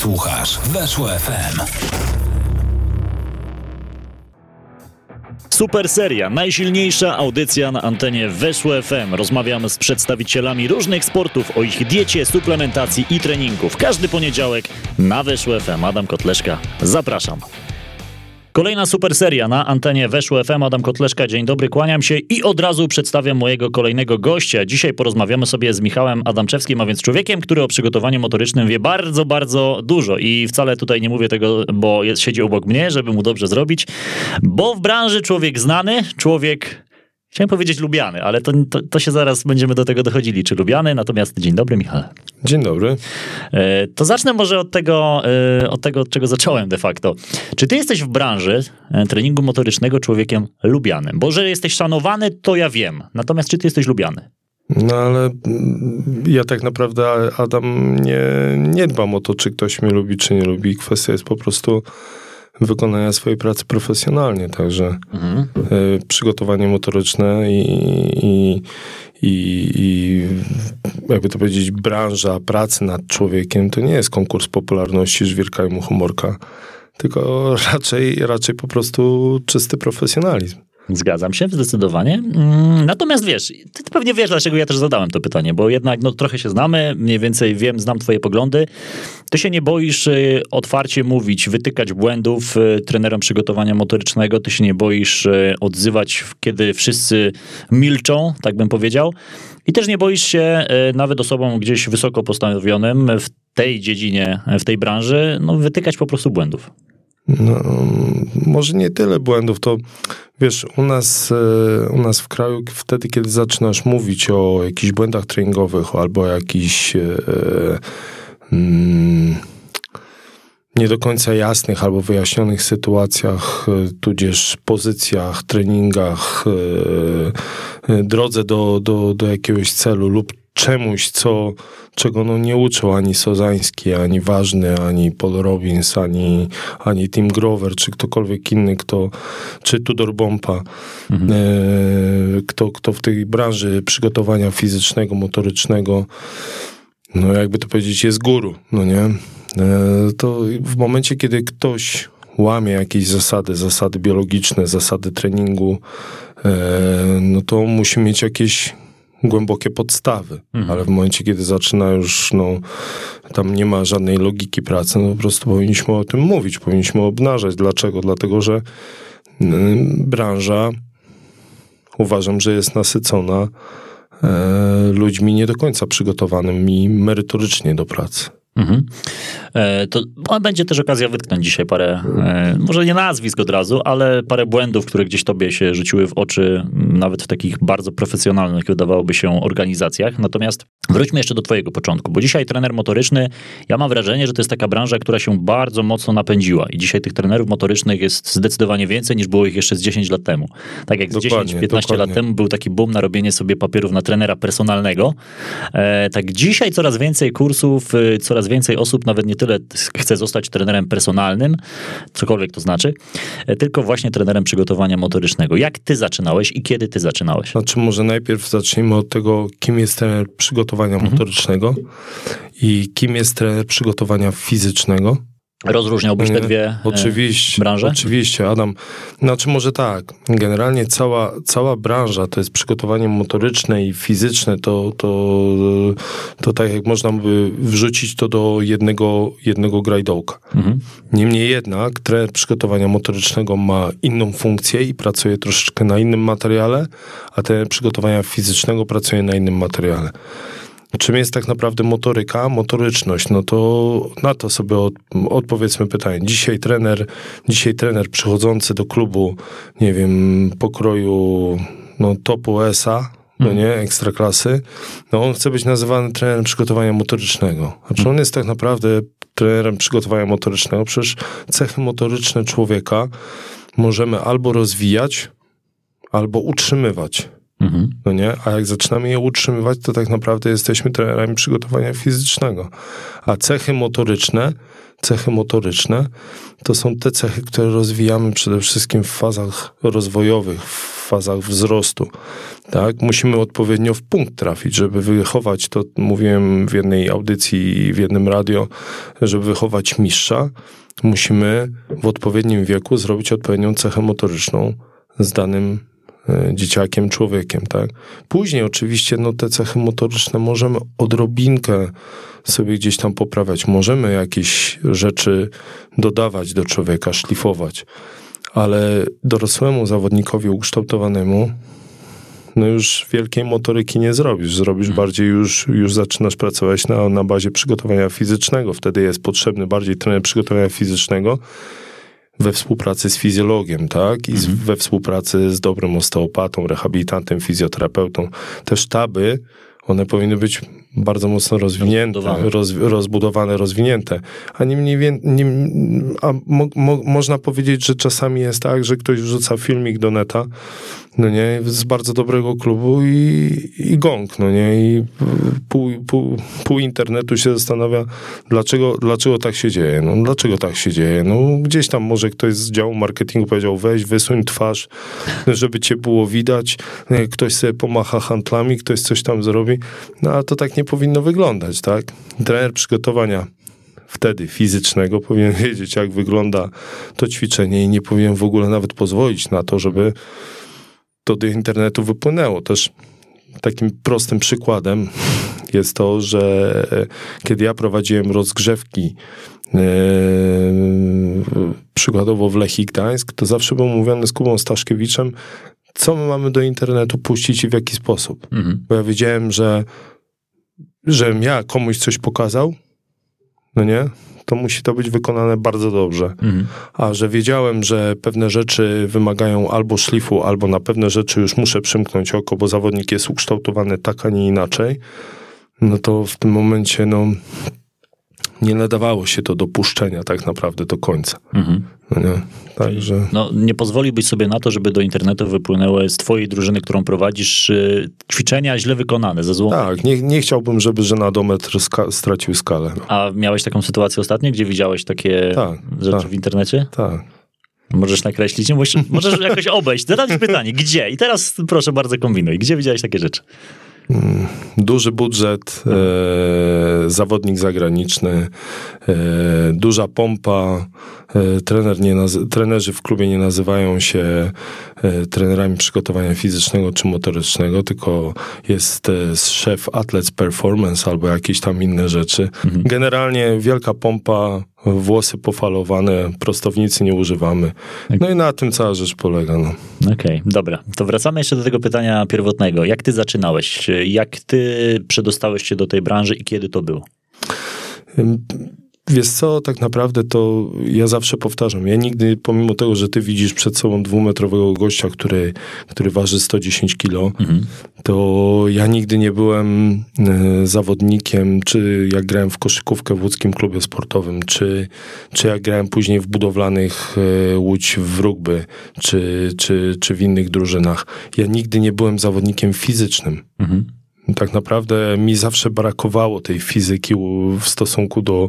Słuchasz Weszło FM. Super seria, najsilniejsza audycja na antenie Weszło FM. Rozmawiamy z przedstawicielami różnych sportów o ich diecie, suplementacji i treningów. Każdy poniedziałek na Weszło FM. Adam Kotleszka, zapraszam. Kolejna super seria na antenie Weszło FM. Adam Kotleszka, dzień dobry, kłaniam się i od razu przedstawiam mojego kolejnego gościa. Dzisiaj porozmawiamy sobie z Michałem Adamczewskim, a więc człowiekiem, który o przygotowaniu motorycznym wie bardzo, bardzo dużo. I wcale tutaj nie mówię tego, bo jest, siedzi obok mnie, żeby mu dobrze zrobić, bo w branży człowiek znany, człowiek Chciałem powiedzieć lubiany, ale to, to, to, się zaraz będziemy do tego dochodzili, czy lubiany. Natomiast dzień dobry, Michał. Dzień dobry. E, to zacznę może od tego, e, od tego, od czego zacząłem de facto. Czy ty jesteś w branży e, treningu motorycznego człowiekiem lubianym? Bo że jesteś szanowany, to ja wiem. Natomiast czy ty jesteś lubiany? No ale mm, ja tak naprawdę, Adam, nie, nie dbam o to, czy ktoś mnie lubi, czy nie lubi. Kwestia jest po prostu wykonania swojej pracy profesjonalnie, także mhm. przygotowanie motoryczne i, i, i, i, jakby to powiedzieć, branża pracy nad człowiekiem to nie jest konkurs popularności żwirka i mu humorka, tylko raczej, raczej po prostu czysty profesjonalizm. Zgadzam się, zdecydowanie. Mm, natomiast wiesz, ty, ty, pewnie wiesz, dlaczego ja też zadałem to pytanie, bo jednak no, trochę się znamy, mniej więcej wiem, znam twoje poglądy. Ty się nie boisz y, otwarcie mówić, wytykać błędów y, trenerom przygotowania motorycznego, ty się nie boisz y, odzywać, kiedy wszyscy milczą, tak bym powiedział. I też nie boisz się nawet osobom gdzieś wysoko postawionym w tej dziedzinie, w tej branży, no, wytykać po prostu błędów. No, może nie tyle błędów, to wiesz, u nas, e, u nas w kraju wtedy, kiedy zaczynasz mówić o jakichś błędach treningowych albo jakichś e, mm, nie do końca jasnych albo wyjaśnionych sytuacjach, e, tudzież pozycjach, treningach, drodze do, do, do jakiegoś celu lub czemuś, co, czego no nie uczył ani Sozański, ani Ważny, ani Paul Robbins, ani, ani Tim Grover, czy ktokolwiek inny, kto, czy Tudor Bompa, mhm. e, kto, kto w tej branży przygotowania fizycznego, motorycznego, no jakby to powiedzieć, jest guru, no nie? E, to w momencie, kiedy ktoś łamie jakieś zasady, zasady biologiczne, zasady treningu, e, no to musi mieć jakieś głębokie podstawy, mhm. ale w momencie, kiedy zaczyna już, no, tam nie ma żadnej logiki pracy, no po prostu powinniśmy o tym mówić, powinniśmy obnażać. Dlaczego? Dlatego, że y, branża uważam, że jest nasycona e, ludźmi nie do końca przygotowanymi merytorycznie do pracy. Mhm. E, to będzie też okazja wytknąć dzisiaj parę, e, może nie nazwisk od razu, ale parę błędów, które gdzieś tobie się rzuciły w oczy, nawet w takich bardzo profesjonalnych, wydawałoby się, organizacjach. Natomiast wróćmy jeszcze do twojego początku, bo dzisiaj trener motoryczny, ja mam wrażenie, że to jest taka branża, która się bardzo mocno napędziła i dzisiaj tych trenerów motorycznych jest zdecydowanie więcej niż było ich jeszcze z 10 lat temu. Tak jak z 10-15 lat temu był taki boom na robienie sobie papierów na trenera personalnego, e, tak dzisiaj coraz więcej kursów, coraz więcej osób nawet nie tyle chce zostać trenerem personalnym, cokolwiek to znaczy, e, tylko właśnie trenerem przygotowania motorycznego. Jak ty zaczynałeś i kiedy ty zaczynałeś? Znaczy może najpierw zacznijmy od tego, kim jest trener przygotowania mhm. motorycznego i kim jest trener przygotowania fizycznego. Rozróżniałbyś te dwie e, oczywiście, branże? Oczywiście, Adam. Znaczy może tak, generalnie cała, cała branża to jest przygotowanie motoryczne i fizyczne, to, to, to tak jak można by wrzucić to do jednego, jednego grajdołka. Mhm. Niemniej jednak trener przygotowania motorycznego ma inną funkcję i pracuje troszeczkę na innym materiale, a trener przygotowania fizycznego pracuje na innym materiale. Czym jest tak naprawdę motoryka, motoryczność? No to na to sobie od, odpowiedzmy pytanie. Dzisiaj trener, dzisiaj trener przychodzący do klubu, nie wiem, pokroju no, topu ESA, no mhm. nie, ekstraklasy, no on chce być nazywany trenerem przygotowania motorycznego. A czy on jest tak naprawdę trenerem przygotowania motorycznego? Przecież cechy motoryczne człowieka możemy albo rozwijać, albo utrzymywać. Mhm. No nie? A jak zaczynamy je utrzymywać, to tak naprawdę jesteśmy trenerami przygotowania fizycznego. A cechy motoryczne, cechy motoryczne to są te cechy, które rozwijamy przede wszystkim w fazach rozwojowych, w fazach wzrostu. Tak? Musimy odpowiednio w punkt trafić, żeby wychować, to mówiłem w jednej audycji, w jednym radio, żeby wychować mistrza, musimy w odpowiednim wieku zrobić odpowiednią cechę motoryczną z danym dzieciakiem, człowiekiem, tak? Później oczywiście no, te cechy motoryczne możemy odrobinkę sobie gdzieś tam poprawiać. Możemy jakieś rzeczy dodawać do człowieka, szlifować, ale dorosłemu zawodnikowi ukształtowanemu no już wielkiej motoryki nie zrobisz. Zrobisz bardziej już, już zaczynasz pracować na, na bazie przygotowania fizycznego. Wtedy jest potrzebny bardziej trener przygotowania fizycznego we współpracy z fizjologiem, tak? I z, we współpracy z dobrym osteopatą, rehabilitantem, fizjoterapeutą. Te sztaby, one powinny być bardzo mocno rozwinięte, Rozbudowane. roz, rozbudowane, rozwinięte. A niemniej wie- nie, a mo, mo, można powiedzieć, że czasami jest tak, że ktoś wrzuca filmik do neta, no nie, z bardzo dobrego klubu i, i gong, no nie, i pół, pół, pół internetu się zastanawia, dlaczego, dlaczego tak się dzieje, no dlaczego tak się dzieje, no gdzieś tam może ktoś z działu marketingu powiedział, weź, wysuń twarz, żeby cię było widać, ktoś sobie pomacha handlami, ktoś coś tam zrobi, no ale to tak nie powinno wyglądać, tak? Trener przygotowania wtedy fizycznego powinien wiedzieć, jak wygląda to ćwiczenie i nie powinien w ogóle nawet pozwolić na to, żeby to do internetu wypłynęło. Też takim prostym przykładem jest to, że e, kiedy ja prowadziłem rozgrzewki e, przykładowo w Lechii Gdańsk, to zawsze był mówiony z Kubą Staszkiewiczem, co my mamy do internetu puścić i w jaki sposób. Mhm. Bo ja wiedziałem, że żebym ja komuś coś pokazał, no nie, to musi to być wykonane bardzo dobrze. Mhm. A że wiedziałem, że pewne rzeczy wymagają albo szlifu, albo na pewne rzeczy już muszę przymknąć oko, bo zawodnik jest ukształtowany tak, a nie inaczej, no to w tym momencie, no, nie nadawało się to do puszczenia tak naprawdę do końca. Mhm. No nie? Także... No, nie pozwoliłbyś sobie na to, żeby do internetu wypłynęły z twojej drużyny, którą prowadzisz, y, ćwiczenia źle wykonane, ze złą. Tak, nie, nie chciałbym, żeby żenadometr ska- stracił skalę. No. A miałeś taką sytuację ostatnio, gdzie widziałeś takie Tak, rzeczy tak. w internecie? Tak. Możesz nakreślić? Możesz, możesz jakoś obejść. Zadać pytanie, gdzie? I teraz proszę bardzo kombinuj. Gdzie widziałeś takie rzeczy? Duży budżet, e, zawodnik zagraniczny, e, duża pompa. E, trener nie naz- trenerzy w klubie nie nazywają się e, trenerami przygotowania fizycznego czy motorycznego, tylko jest e, szef Athletes Performance albo jakieś tam inne rzeczy. Generalnie wielka pompa, włosy pofalowane, prostownicy nie używamy. No i na tym cała rzecz polega. No. Okej, dobra. To wracamy jeszcze do tego pytania pierwotnego. Jak ty zaczynałeś? Jak ty przedostałeś się do tej branży i kiedy to było? Wiesz co, tak naprawdę to ja zawsze powtarzam, ja nigdy, pomimo tego, że ty widzisz przed sobą dwumetrowego gościa, który, który waży 110 kilo, to ja nigdy nie byłem e, zawodnikiem, czy jak grałem w koszykówkę w łódzkim klubie sportowym, czy, czy jak grałem później w budowlanych e, Łódź w rugby, czy, czy, czy w innych drużynach. Ja nigdy nie byłem zawodnikiem fizycznym. Mhm. Tak naprawdę mi zawsze brakowało tej fizyki w stosunku do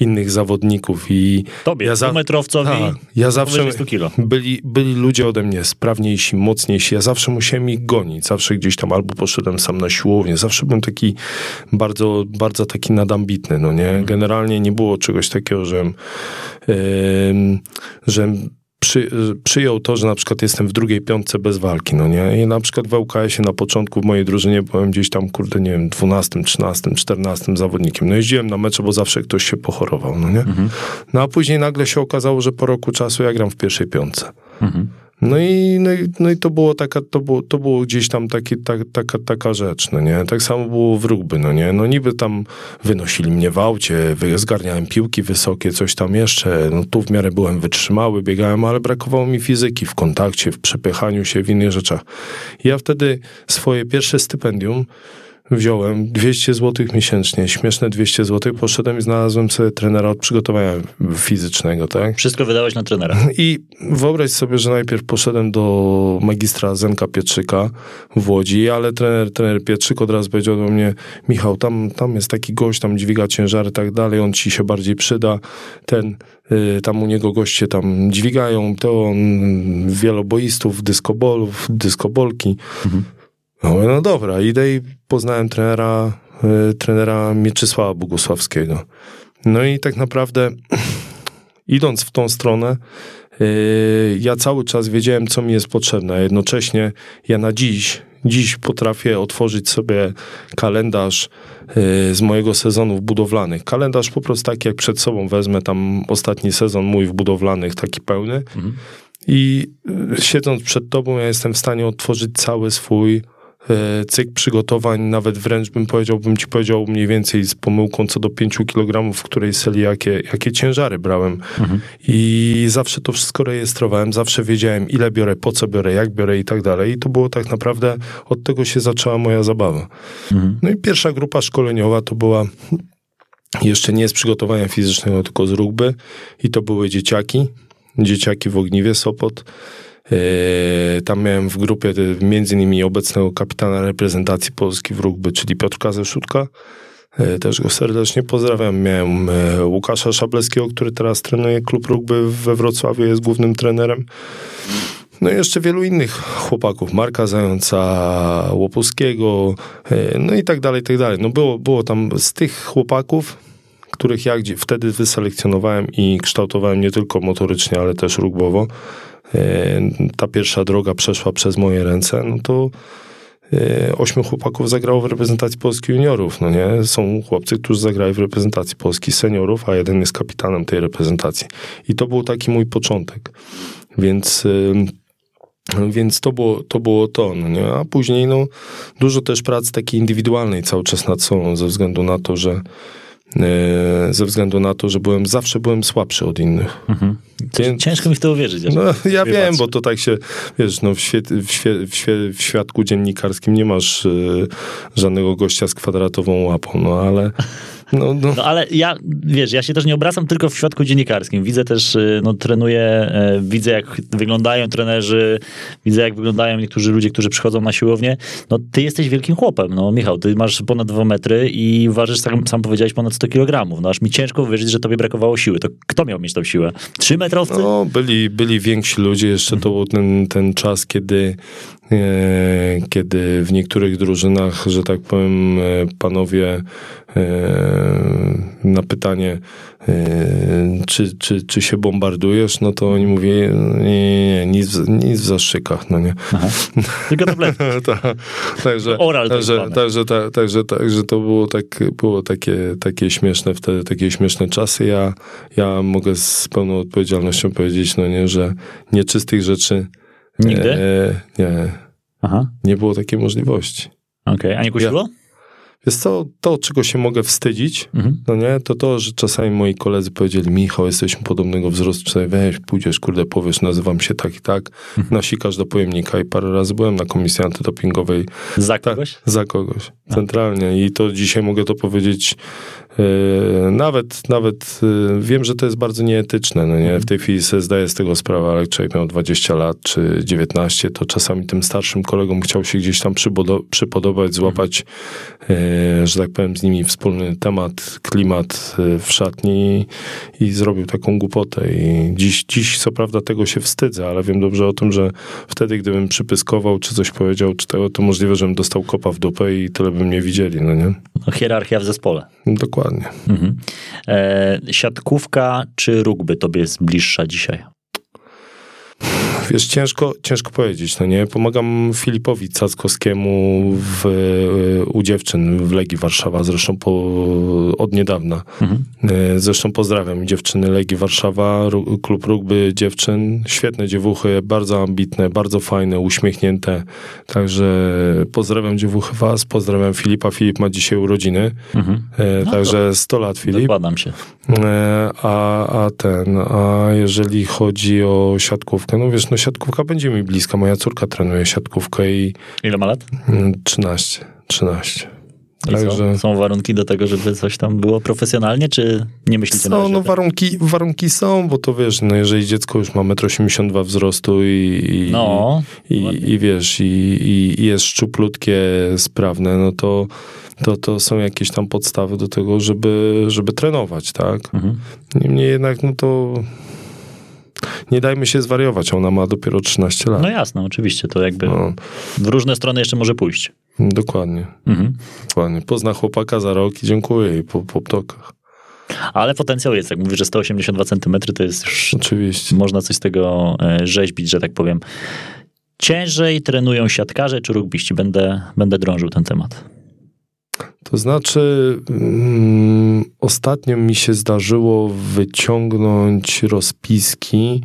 innych zawodników i Tobie, ja za- dwumetrowcowi, tak, ja zawsze powyżej 100 kilo. byli, byli ludzie ode mnie sprawniejsi, mocniejsi. Ja zawsze musiałem ich gonić. Zawsze gdzieś tam albo poszedłem sam na siłownię. Zawsze byłem taki bardzo, bardzo taki nadambitny, no nie? Generalnie nie było czegoś takiego, że em, że przy, przyjął to, że na przykład jestem w drugiej piątce bez walki, no nie? I na przykład w ŁKS-ie na początku w mojej drużynie byłem gdzieś tam, kurde, nie wiem, 12, 13, 14 zawodnikiem. No jeździłem na mecze, bo zawsze ktoś się pochorował, no nie? No a później nagle się okazało, że po roku czasu ja gram w pierwszej piątce. Mhm. No i, no i, no i to było taka, to było, to było gdzieś tam taki, ta, taka, taka rzecz, no nie? Tak samo było w rugby, no nie? No niby tam wynosili mnie w aucie, zgarniałem piłki wysokie, coś tam jeszcze, no tu w miarę byłem wytrzymały, biegałem, ale brakowało mi fizyki w kontakcie, w przepychaniu się, w innych rzeczach. Ja wtedy swoje pierwsze stypendium wziąłem 200 zł miesięcznie, śmieszne 200 zł, poszedłem i znalazłem sobie trenera od przygotowania fizycznego, tak? Wszystko wydałeś na trenera. I wyobraź sobie, że najpierw poszedłem do magistra Zenka Pietrzyka w Łodzi, ale trener, trener Pietrzyk od razu powiedział do mnie, Michał, tam, tam jest taki gość, tam dźwiga ciężary i tak dalej, on ci się bardziej przyda, ten, y, tam u niego goście tam dźwigają, to on wieloboistów, dyskobolów, dyskobolki. Mhm. No, no dobra, idę i poznałem trenera, y, trenera Mieczysława Bogusławskiego. No i tak naprawdę idąc w tą stronę, y, ja cały czas wiedziałem, co mi jest potrzebne. Jednocześnie ja na dziś, dziś potrafię otworzyć sobie kalendarz y, z mojego sezonu w budowlanych. Kalendarz po prostu taki, jak przed sobą wezmę tam ostatni sezon mój w budowlanych, taki pełny. Mhm. I siedząc przed tobą, ja jestem w stanie otworzyć cały swój cykl przygotowań, nawet wręcz bym powiedział, bym ci powiedział mniej więcej z pomyłką co do 5 kg, w której seli jakie, jakie ciężary brałem. Mhm. I zawsze to wszystko rejestrowałem, zawsze wiedziałem ile biorę, po co biorę, jak biorę i tak dalej. I to było tak naprawdę, od tego się zaczęła moja zabawa. Mhm. No i pierwsza grupa szkoleniowa to była jeszcze nie z przygotowania fizycznego, tylko z rugby i to były dzieciaki, dzieciaki w Ogniwie Sopot. Yy, tam miałem w grupie między innymi obecnego kapitana reprezentacji Polski w rugby, czyli Piotrka Zeszutka. Yy, też go serdecznie pozdrawiam. Miałem Łukasza Szableskiego, który teraz trenuje klub rugby we Wrocławiu, jest głównym trenerem. No i jeszcze wielu innych chłopaków, Marka Zająca, Łopuskiego, no i tak dalej, tak dalej. No było, było tam z tych chłopaków, których ja wtedy wyselekcjonowałem i kształtowałem nie tylko motorycznie, ale też rugbowo, E, ta pierwsza droga przeszła przez moje ręce, no to e, ośmiu chłopaków zagrało w reprezentacji Polski juniorów, no nie? Są chłopcy, którzy zagrali w reprezentacji Polski seniorów, a jeden jest kapitanem tej reprezentacji. I to był taki mój początek. Więc więc to było, to było to, no nie? A później, no, dużo też pracy takiej indywidualnej cały czas nad sobą, ze względu na to, że ze względu na to, że byłem zawsze byłem słabszy od innych. Mhm. Więc, Ciężko mi w to uwierzyć. No, ja wiem, bo to tak się, wiesz, no, w, świe, w, świe, w, świe, w świadku dziennikarskim nie masz y, żadnego gościa z kwadratową łapą, no ale no, no. no, ale ja, wiesz, ja się też nie obracam tylko w świadku dziennikarskim. Widzę też, y, no trenuję, e, widzę jak wyglądają trenerzy, widzę jak wyglądają niektórzy ludzie, którzy przychodzą na siłownię. No ty jesteś wielkim chłopem, no Michał, ty masz ponad 2 metry i ważysz, sam, sam powiedziałeś, ponad 100 kilo. No aż mi ciężko uwierzyć, że tobie brakowało siły. To kto miał mieć tą siłę? Trzy metrowcy? No, byli, byli więksi ludzie. Jeszcze to był ten, ten czas, kiedy kiedy w niektórych drużynach, że tak powiem, e, panowie e, na pytanie, czy, czy, czy się bombardujesz, no to oni mówią, nie, nie, nie nic, nic w zaszczykach, no nie. Aha. Tylko tabletki. ta, także, Oral także, także, ta, także, także to było, tak, było takie, takie śmieszne wtedy, takie śmieszne czasy. Ja, ja mogę z pełną odpowiedzialnością powiedzieć, no nie, że nieczystych rzeczy Nigdy? E, nie. Aha. Nie było takiej możliwości. Okej, okay. a nie kusiło? Ja, jest to, to, czego się mogę wstydzić, mhm. no nie, to to, że czasami moi koledzy powiedzieli, Michał, jesteśmy podobnego wzrostu, czy weź, pójdziesz, kurde, powiesz, nazywam się tak i tak, mhm. nasikasz do pojemnika i parę razy byłem na komisji antydopingowej. Za kogoś? Tak, za kogoś, centralnie i to dzisiaj mogę to powiedzieć nawet, nawet e, wiem, że to jest bardzo nieetyczne. No nie? W tej chwili sobie zdaję z tego sprawę, ale jak człowiek miał 20 lat czy 19, to czasami tym starszym kolegom chciał się gdzieś tam przypodobać, złapać, e, że tak powiem, z nimi wspólny temat, klimat w szatni i zrobił taką głupotę. I dziś, dziś co prawda tego się wstydzę, ale wiem dobrze o tym, że wtedy, gdybym przypyskował, czy coś powiedział, czy tego, to możliwe, żebym dostał kopa w dupę i tyle by mnie widzieli, no nie? No, hierarchia w zespole. Dokładnie. Mhm. E, siatkówka czy rugby tobie jest bliższa dzisiaj? Wiesz, ciężko, ciężko powiedzieć, no nie? Pomagam Filipowi Cackowskiemu w, u dziewczyn w Legii Warszawa, zresztą po, od niedawna. Mhm. E, zresztą pozdrawiam dziewczyny Legii Warszawa, klub rugby dziewczyn, świetne dziewuchy, bardzo ambitne, bardzo fajne, uśmiechnięte, także pozdrawiam dziewuchy was, pozdrawiam Filipa, Filip ma dzisiaj urodziny, mhm. E, no także 100 lat Filip. Dokładam się. E, a, a ten, a jeżeli chodzi o siatkówkę, no wiesz, no siatkówka będzie mi bliska. Moja córka trenuje siatkówkę i... Ile ma lat? 13. 13. I co? Także- Są warunki do tego, żeby coś tam było profesjonalnie, czy nie myślicie na No, razie? no warunki, warunki są, bo to wiesz, no jeżeli dziecko już ma 1,82 m wzrostu i, i, No, i, i wiesz, i, i, i jest szczuplutkie, sprawne, no to, to, to są jakieś tam podstawy do tego, żeby, żeby trenować, tak? Mhm. Niemniej jednak, no to nie dajmy się zwariować, ona ma dopiero 13 lat. No jasne, oczywiście, to jakby No, w różne strony jeszcze może pójść. dokładnie, Mhm. dokładnie. Pozna chłopaka za rok i dziękuję jej po, po ptokach. Ale potencjał jest, jak mówisz, że 182 cm to jest już, Oczywiście. można coś z tego e, rzeźbić, że tak powiem. Ciężej trenują siatkarze czy rugbiści? Będę, będę drążył ten temat. To znaczy, mm, ostatnio mi się zdarzyło wyciągnąć rozpiski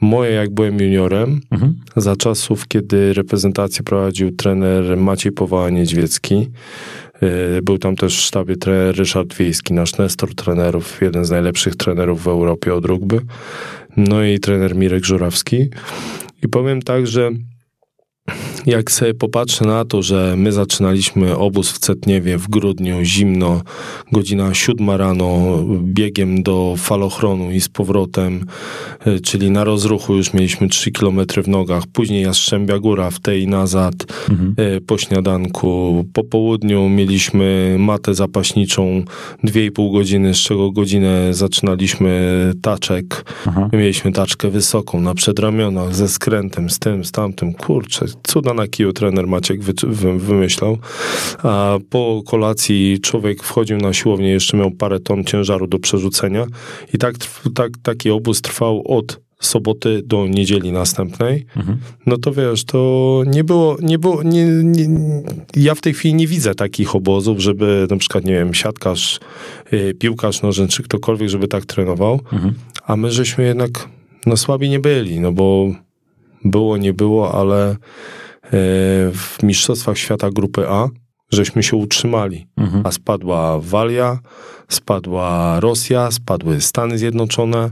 moje, jak byłem juniorem, Mhm. za czasów, kiedy reprezentację prowadził trener Maciej Powała-Niedźwiecki. Yy, Był tam też w sztabie trener Ryszard Wiejski, nasz nestor trenerów, jeden z najlepszych trenerów w Europie od rugby. No i trener Mirek Żurawski. I powiem tak, że jak sobie popatrzę na to, że my zaczynaliśmy obóz w Cetniewie w grudniu, zimno, godzina siódma rano, biegiem do falochronu i z powrotem, y, czyli na rozruchu już mieliśmy 3 km w nogach, później Jastrzębia Góra w tej nazad, Mhm. y, po śniadanku, po południu mieliśmy matę zapaśniczą 2,5 godziny, z czego godzinę zaczynaliśmy taczek, Aha. Mieliśmy taczkę wysoką na przedramionach, ze skrętem, z tym, z tamtym. Kurczę, cuda na kiju trener Maciek wy, wy, wymyślał. A po kolacji człowiek wchodził na siłownię, jeszcze miał parę ton ciężaru do przerzucenia. I tak, tak taki obóz trwał od soboty do niedzieli następnej. Mhm. No to wiesz, to nie było, nie było, nie, nie, ja w tej chwili nie widzę takich obozów, żeby na przykład, nie wiem, siatkarz, y, piłkarz nożny, czy ktokolwiek, żeby tak trenował. Mhm. A my żeśmy jednak no słabi nie byli, no bo było, nie było, ale e, w Mistrzostwach Świata Grupy A żeśmy się utrzymali. Mhm. A spadła Walia, spadła Rosja, spadły Stany Zjednoczone,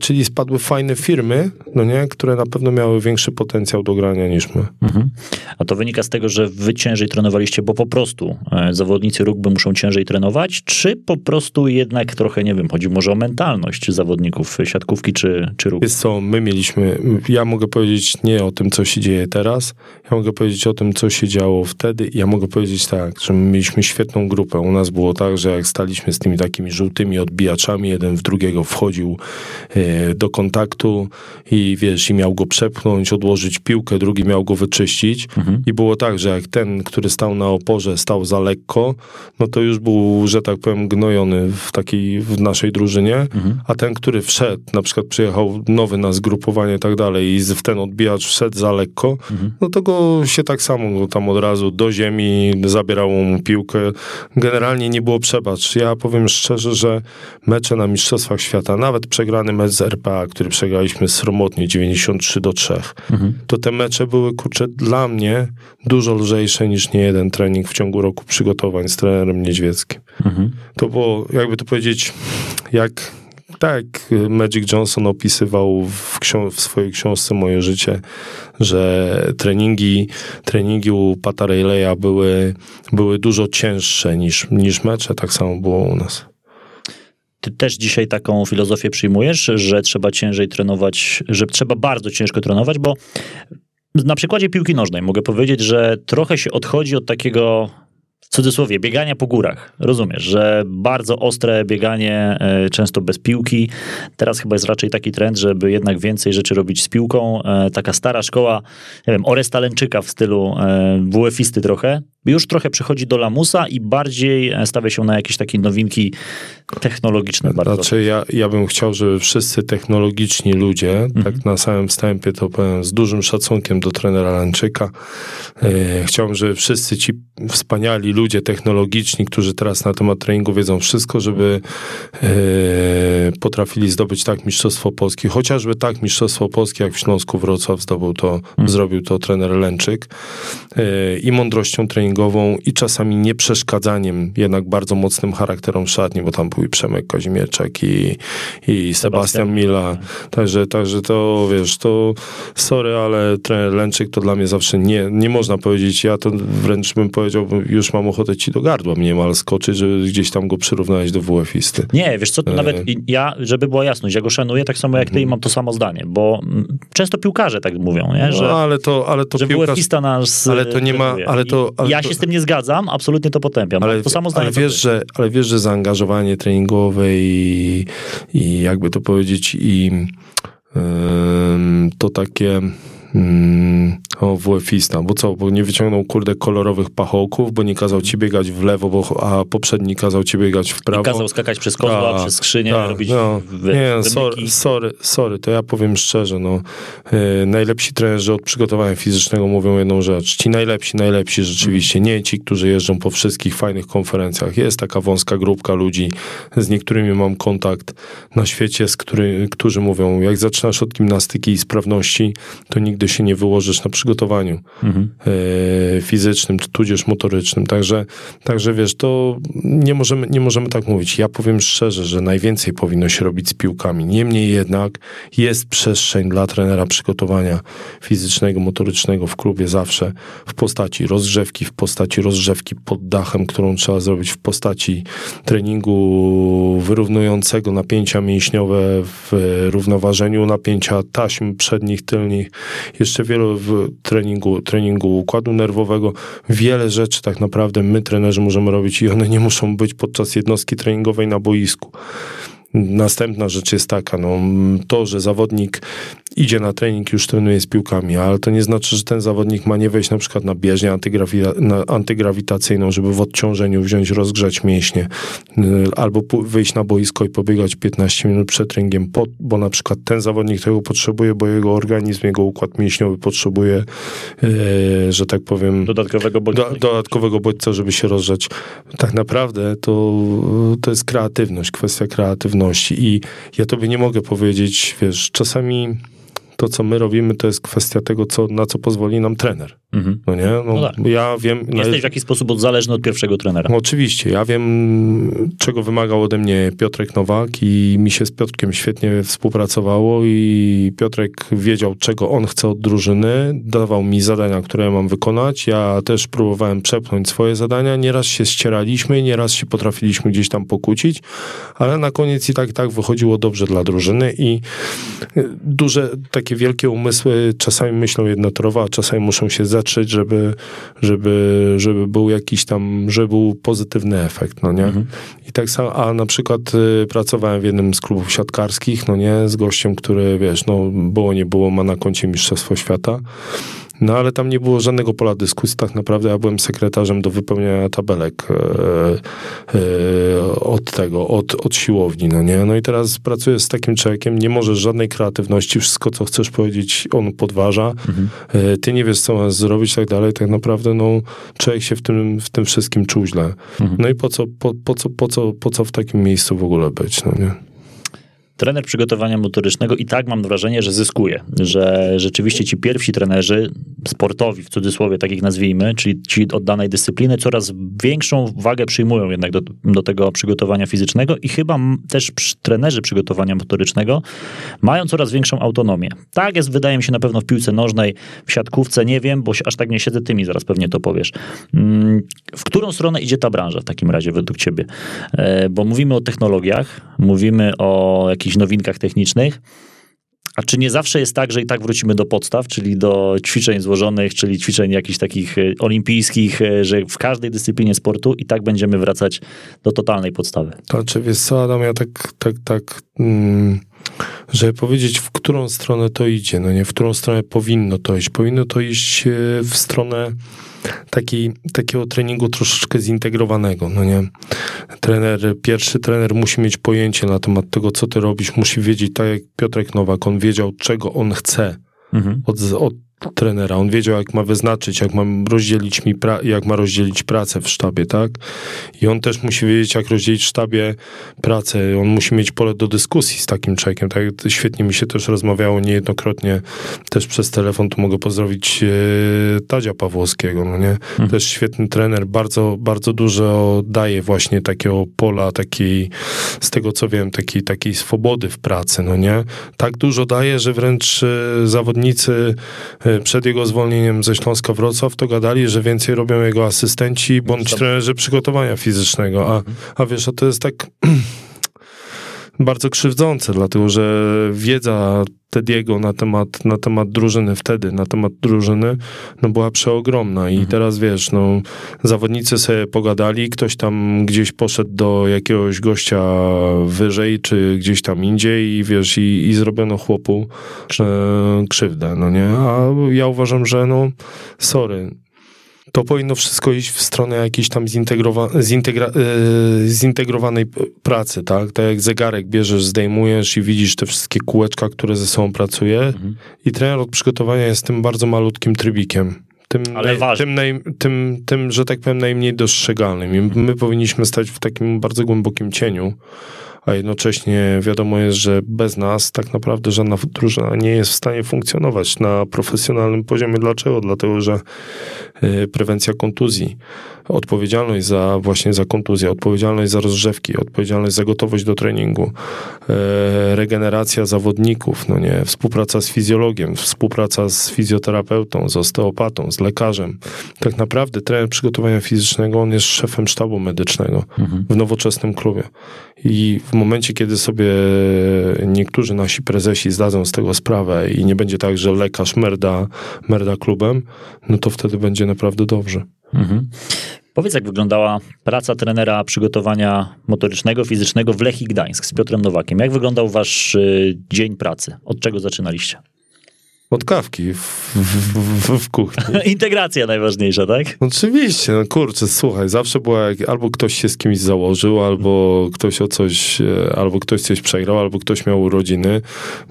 czyli spadły fajne firmy, no nie, które na pewno miały większy potencjał do grania niż my. Mhm. A to wynika z tego, że wy ciężej trenowaliście, bo po prostu e, zawodnicy rugby muszą ciężej trenować, czy po prostu jednak trochę, nie wiem, chodzi może o mentalność zawodników siatkówki czy, czy rugby? Jest co, my mieliśmy, ja mogę powiedzieć nie o tym, co się dzieje teraz, ja mogę powiedzieć o tym, co się działo wtedy. Ja mogę powiedzieć tak, że my mieliśmy świetną grupę. U nas było tak, że jak staliśmy z tymi takimi żółtymi odbijaczami, jeden w drugiego wchodził e, do kontaktu i wiesz, i miał go przepchnąć, odłożyć piłkę, drugi miał go wyczyścić. Mhm. I było tak, że jak ten, który stał na oporze, stał za lekko, no to już był, że tak powiem, gnojony w takiej, w naszej drużynie, Mhm. a ten, który wszedł, na przykład przyjechał nowy na zgrupowanie i tak dalej i w ten odbijacz wszedł za lekko, Mhm. no to go się tak samo go tam od razu do ziemi, zabierało mu piłkę. Generalnie nie było przebacz. Ja powiem szczerze, że mecze na Mistrzostwach Świata, nawet przegrany mecz z RPA, który przegraliśmy sromotnie 93 do 3, Mhm. to te mecze były, kurczę, dla mnie dużo lżejsze niż nie jeden trening w ciągu roku przygotowań z trenerem Niedźwieckim. Mhm. To było, jakby to powiedzieć, jak tak Magic Johnson opisywał w, ksią- w swojej książce Moje życie, że treningi, treningi u Pata Rayleigha były, były dużo cięższe niż, niż mecze, tak samo było u nas. Ty też dzisiaj taką filozofię przyjmujesz, że trzeba ciężej trenować, że trzeba bardzo ciężko trenować, bo na przykładzie piłki nożnej mogę powiedzieć, że trochę się odchodzi od takiego w cudzysłowie, biegania po górach. Rozumiesz, że bardzo ostre bieganie, e, często bez piłki. Teraz chyba jest raczej taki trend, żeby jednak więcej rzeczy robić z piłką. E, Taka stara szkoła, nie wiem, Oresta Lęczyka w stylu e, WF-isty trochę, już trochę przechodzi do lamusa i bardziej e, stawia się na jakieś takie nowinki technologiczne bardzo. Znaczy ja, ja bym chciał, żeby wszyscy technologiczni ludzie, Mhm. tak na samym wstępie to powiem z dużym szacunkiem do trenera Lanczyka, e, chciałbym, żeby wszyscy ci wspaniali ludzie technologiczni, którzy teraz na temat treningu wiedzą wszystko, żeby e, potrafili zdobyć tak Mistrzostwo Polski, chociażby tak Mistrzostwo Polski, jak w Śląsku Wrocław zdobył to, Mhm. zrobił to trener Lęczyk e, i mądrością treningową i czasami nie przeszkadzaniem jednak bardzo mocnym charakterom szatni, bo tam był Przemek Kazimierczak i, i Sebastian Mila. Także, także to, wiesz, to sorry, ale trener Lęczyk to dla mnie zawsze nie, nie można powiedzieć, ja to wręcz bym powiedział, już mam ochotę ci do gardła mnie mal skoczyć, żeby gdzieś tam go przyrównałeś do WF-isty. Nie, wiesz co, to nawet ja, żeby była jasność, ja go szanuję tak samo jak ty i mam to samo zdanie, bo często piłkarze tak mówią, nie? że, no, ale to, ale to że piłkarz... Nas Ale to nie ma, trenuje. ale to... Ale ja to, się z tym nie zgadzam, absolutnie to potępiam. ale, Ale, to samo ale wiesz, że, ale wiesz, że zaangażowanie treningowe i, i jakby to powiedzieć i ym, to takie ym, o WF-ista, bo co, bo nie wyciągnął kurde kolorowych pachołków, bo nie kazał ci biegać w lewo, bo, a poprzedni kazał ci biegać w prawo. I kazał skakać przez kozła, Tak, przez skrzynię, tak, robić no. wy, Nie, sorry, sorry, sorry, to ja powiem szczerze, no, yy, najlepsi trenerzy od przygotowania fizycznego mówią jedną rzecz. Ci najlepsi, najlepsi rzeczywiście, nie ci, którzy jeżdżą po wszystkich fajnych konferencjach. Jest taka wąska grupka ludzi, z niektórymi mam kontakt na świecie, z który, którzy mówią, jak zaczynasz od gimnastyki i sprawności, to nigdy się nie wyłożysz na przygotowaniu Mhm. e, fizycznym, tudzież motorycznym. Także, także wiesz, to nie możemy, nie możemy tak mówić. Ja powiem szczerze, że najwięcej powinno się robić z piłkami. Niemniej jednak jest przestrzeń dla trenera przygotowania fizycznego, motorycznego w klubie zawsze w postaci rozgrzewki, w postaci rozgrzewki pod dachem, którą trzeba zrobić w postaci treningu wyrównującego napięcia mięśniowe w równoważeniu napięcia taśm przednich, tylnych, jeszcze wielu treningu, treningu układu nerwowego. Wiele rzeczy tak naprawdę my, trenerzy, możemy robić i one nie muszą być podczas jednostki treningowej na boisku. Następna rzecz jest taka, no, to, że zawodnik idzie na trening, już trenuje z piłkami, ale to nie znaczy, że ten zawodnik ma nie wejść na przykład na bieżnię antygrawi- na antygrawitacyjną, żeby w odciążeniu wziąć, rozgrzać mięśnie, y, albo wyjść na boisko i pobiegać 15 minut przed treningiem, bo na przykład ten zawodnik tego potrzebuje, bo jego organizm, jego układ mięśniowy potrzebuje, y, że tak powiem, Dodatkowego bodźca. do, dodatkowego bodźca, żeby się rozgrzać. Tak naprawdę to, to jest kreatywność, kwestia kreatywności i ja tobie nie mogę powiedzieć, wiesz, czasami to, co my robimy, to jest kwestia tego, co, na co pozwoli nam trener. Mhm. No nie? No, No tak. Ja wiem... na- Jesteś w jakiś sposób zależny od pierwszego trenera. no oczywiście, ja wiem, czego wymagał ode mnie Piotrek Nowak i mi się z Piotrkiem świetnie współpracowało i Piotrek wiedział, czego on chce od drużyny, dawał mi zadania, które ja mam wykonać, ja też próbowałem przepchnąć swoje zadania, nieraz się ścieraliśmy, nieraz się potrafiliśmy gdzieś tam pokłócić, ale na koniec i tak, i tak wychodziło dobrze dla drużyny i y, duże, takie wielkie umysły czasami myślą jednotorowo, a czasami muszą się zetrzeć, żeby, żeby, żeby był jakiś tam, żeby był pozytywny efekt, no nie? I tak samo, a na przykład y, pracowałem w jednym z klubów siatkarskich, no nie, z gościem, który, wiesz, no było, nie było, ma na koncie Mistrzostwo Świata, no ale tam nie było żadnego pola dyskusji, tak naprawdę. Ja byłem sekretarzem do wypełniania tabelek e, e, od tego, od, od siłowni, no nie? No i teraz pracuję z takim człowiekiem, nie możesz żadnej kreatywności, wszystko co chcesz powiedzieć on podważa, e, ty nie wiesz co masz zrobić, tak dalej, tak naprawdę no człowiek się w tym, w tym wszystkim czuł źle. No i po co, po, po, co, po, co, po co w takim miejscu w ogóle być, no nie? Trener przygotowania motorycznego i tak mam wrażenie, że zyskuje, że rzeczywiście ci pierwsi trenerzy sportowi, w cudzysłowie tak ich nazwijmy, czyli ci od danej dyscypliny, coraz większą wagę przyjmują jednak do, do tego przygotowania fizycznego i chyba też trenerzy przygotowania motorycznego mają coraz większą autonomię. Tak jest, wydaje mi się, na pewno w piłce nożnej, w siatkówce, nie wiem, bo aż tak nie siedzę, ty mi zaraz pewnie to powiesz. Mm, W którą stronę idzie ta branża w takim razie według ciebie? E, Bo mówimy o technologiach, mówimy o jakichś nowinkach technicznych, a czy nie zawsze jest tak, że i tak wrócimy do podstaw, czyli do ćwiczeń złożonych, czyli ćwiczeń jakichś takich e, olimpijskich, e, że w każdej dyscyplinie sportu i tak będziemy wracać do totalnej podstawy? To znaczy, wiesz co, Adam, ja tak, tak, tak, mm, żeby powiedzieć, w którą stronę to idzie, no nie, w którą stronę powinno to iść. Powinno to iść e, w stronę takiej, takiego treningu troszeczkę zintegrowanego, no nie. Trener, pierwszy trener musi mieć pojęcie na temat tego, co ty robisz, musi wiedzieć, tak jak Piotrek Nowak, on wiedział, czego on chce Mhm. od, od trenera. On wiedział, jak ma wyznaczyć, jak, mam rozdzielić mi jak ma rozdzielić pracę w sztabie, tak? I on też musi wiedzieć, jak rozdzielić w sztabie pracę. On musi mieć pole do dyskusji z takim człowiekiem. Tak? Świetnie mi się też rozmawiało niejednokrotnie też przez telefon. Tu mogę pozdrowić e, Tadzia Pawłowskiego, no nie? Mhm. Też świetny trener. Bardzo, bardzo dużo daje właśnie takiego pola, takiej, z tego co wiem, takiej, takiej swobody w pracy, no nie? Tak dużo daje, że wręcz e, zawodnicy e, przed jego zwolnieniem ze Śląska Wrocław, to gadali, że więcej robią jego asystenci bądź trenerzy przygotowania fizycznego. A, a wiesz, a to jest tak bardzo krzywdzące, dlatego że wiedza Tediego na temat, na temat drużyny wtedy, na temat drużyny, no była przeogromna i mhm. teraz wiesz, no zawodnicy sobie pogadali, ktoś tam gdzieś poszedł do jakiegoś gościa wyżej, czy gdzieś tam indziej i wiesz, i, i zrobiono chłopu e, krzywdę, no nie? A ja uważam, że no sorry, to powinno wszystko iść w stronę jakiejś tam zintegrowa zintegra yy, zintegrowanej pracy, tak? Tak jak zegarek bierzesz, zdejmujesz i widzisz te wszystkie kółeczka, które ze sobą pracuje mhm. i trener od przygotowania jest tym bardzo malutkim trybikiem. Tym, Ale naj, tym, naj, tym, tym, że tak powiem, najmniej dostrzegalnym. I my powinniśmy stać w takim bardzo głębokim cieniu, a jednocześnie wiadomo jest, że bez nas tak naprawdę żadna drużyna nie jest w stanie funkcjonować na profesjonalnym poziomie. Dlaczego? Dlatego, że y, prewencja kontuzji, odpowiedzialność za właśnie za kontuzję, odpowiedzialność za rozrzewki, odpowiedzialność za gotowość do treningu, y, regeneracja zawodników, no nie, współpraca z fizjologiem, współpraca z fizjoterapeutą, z osteopatą, z lekarzem. Tak naprawdę trener przygotowania fizycznego, on jest szefem sztabu medycznego mhm. w nowoczesnym klubie. I w momencie, kiedy sobie niektórzy nasi prezesi zdadzą z tego sprawę i nie będzie tak, że lekarz merda, merda klubem, no to wtedy będzie naprawdę dobrze. Mhm. Powiedz, jak wyglądała praca trenera przygotowania motorycznego, fizycznego w Lechii Gdańsk z Piotrem Nowakiem. Jak wyglądał wasz y, dzień pracy? Od czego zaczynaliście? Od kawki w, w, w, kuchni. Integracja najważniejsza, tak? Oczywiście, no kurczę, słuchaj, zawsze była jak, albo ktoś się z kimś założył, albo ktoś o coś, e, albo ktoś coś przegrał, albo ktoś miał urodziny.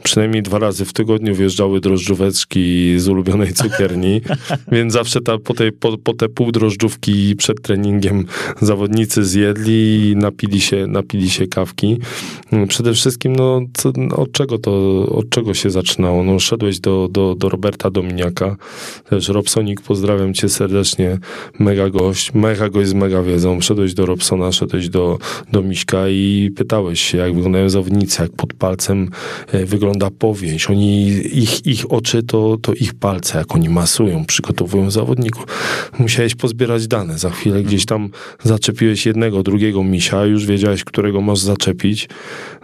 Przynajmniej dwa razy w tygodniu wjeżdżały drożdżóweczki z ulubionej cukierni, więc zawsze ta, po, tej, po, po te pół drożdżówki przed treningiem zawodnicy zjedli i napili się, napili się kawki. Przede wszystkim, no, co, od czego to, od czego się zaczynało? No, szedłeś do do, do, Roberta Dominiaka. Też Robsonik, pozdrawiam cię serdecznie, mega gość, mega gość z mega wiedzą. Szedłeś do Robsona, szedłeś do, do Miśka i pytałeś się, jak wyglądają zawodnicy, jak pod palcem e, wygląda powieść. Oni, ich, ich oczy to, to ich palce, jak oni masują, przygotowują zawodników. Musiałeś pozbierać dane. Za chwilę gdzieś tam zaczepiłeś jednego, drugiego misia, już wiedziałeś, którego masz zaczepić,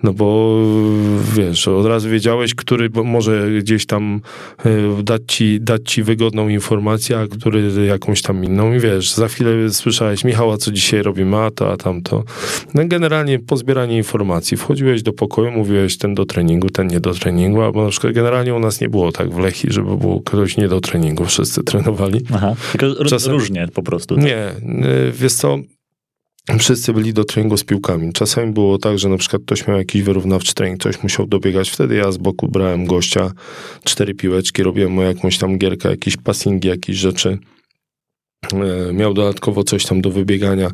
no bo wiesz, od razu wiedziałeś, który może gdzieś tam dać ci, dać ci wygodną informację, a który jakąś tam inną. I wiesz, za chwilę słyszałeś, Michała, co dzisiaj robimy, a to, a tamto. No generalnie pozbieranie informacji. Wchodziłeś do pokoju, mówiłeś ten do treningu, ten nie do treningu, albo na przykład generalnie u nas nie było tak w Lechi, żeby był ktoś nie do treningu, wszyscy trenowali. Aha, tylko Czasem, różnie po prostu. Tak? Nie, e, wiesz co, wszyscy byli do treningu z piłkami. Czasami było tak, że na przykład ktoś miał jakiś wyrównawczy trening, ktoś musiał dobiegać. Wtedy ja z boku brałem gościa, cztery piłeczki, robiłem mu jakąś tam gierkę, jakieś passingi, jakieś rzeczy. E, miał dodatkowo coś tam do wybiegania.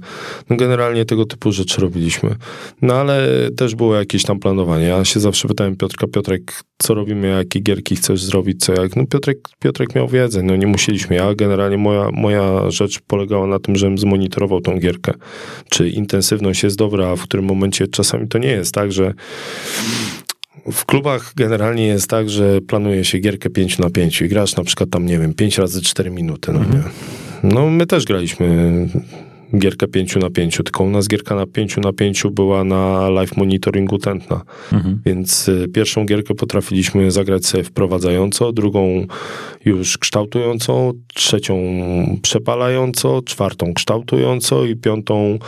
No generalnie tego typu rzeczy robiliśmy. No ale też było jakieś tam planowanie. Ja się zawsze pytałem Piotrka, Piotrek, co robimy, jakie gierki chcesz zrobić, co jak. No Piotrek, Piotrek miał wiedzę, no nie musieliśmy. Ja generalnie moja, moja rzecz polegała na tym, żebym zmonitorował tą gierkę. Czy intensywność jest dobra, a w którym momencie czasami to nie jest tak, że w klubach generalnie jest tak, że planuje się gierkę 5 na 5 i grasz na przykład tam, nie wiem, 5 razy 4 minuty, no mhm. nie? No my też graliśmy gierkę 5 na 5, tylko u nas gierka na 5 na 5 była na live monitoringu tętna. Mhm. Więc y, pierwszą gierkę potrafiliśmy zagrać sobie wprowadzająco, drugą już kształtującą, trzecią przepalająco, czwartą kształtująco i piątą,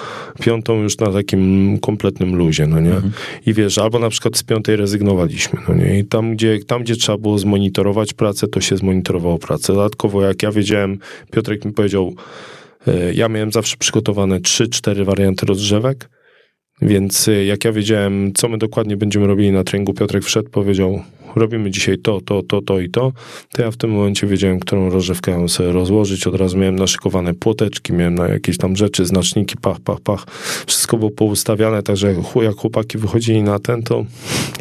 piątą już na takim kompletnym luzie, no nie? Mhm. I wiesz, albo na przykład z piątej rezygnowaliśmy, no nie? I tam gdzie, tam, gdzie trzeba było zmonitorować pracę, to się zmonitorowało pracę. Dodatkowo, jak ja wiedziałem, Piotrek mi powiedział, ja miałem zawsze przygotowane 3-4 warianty rozgrzewek, więc e, jak ja wiedziałem, co my dokładnie będziemy robili na treningu, Piotrek wszedł, powiedział, robimy dzisiaj to, to, to, to i to, to ja w tym momencie wiedziałem, którą rozrzewkę mam sobie rozłożyć, od razu miałem naszykowane płoteczki, miałem na jakieś tam rzeczy, znaczniki, pach, pach, pach, wszystko było poustawiane, także jak chłopaki wychodzili na ten, to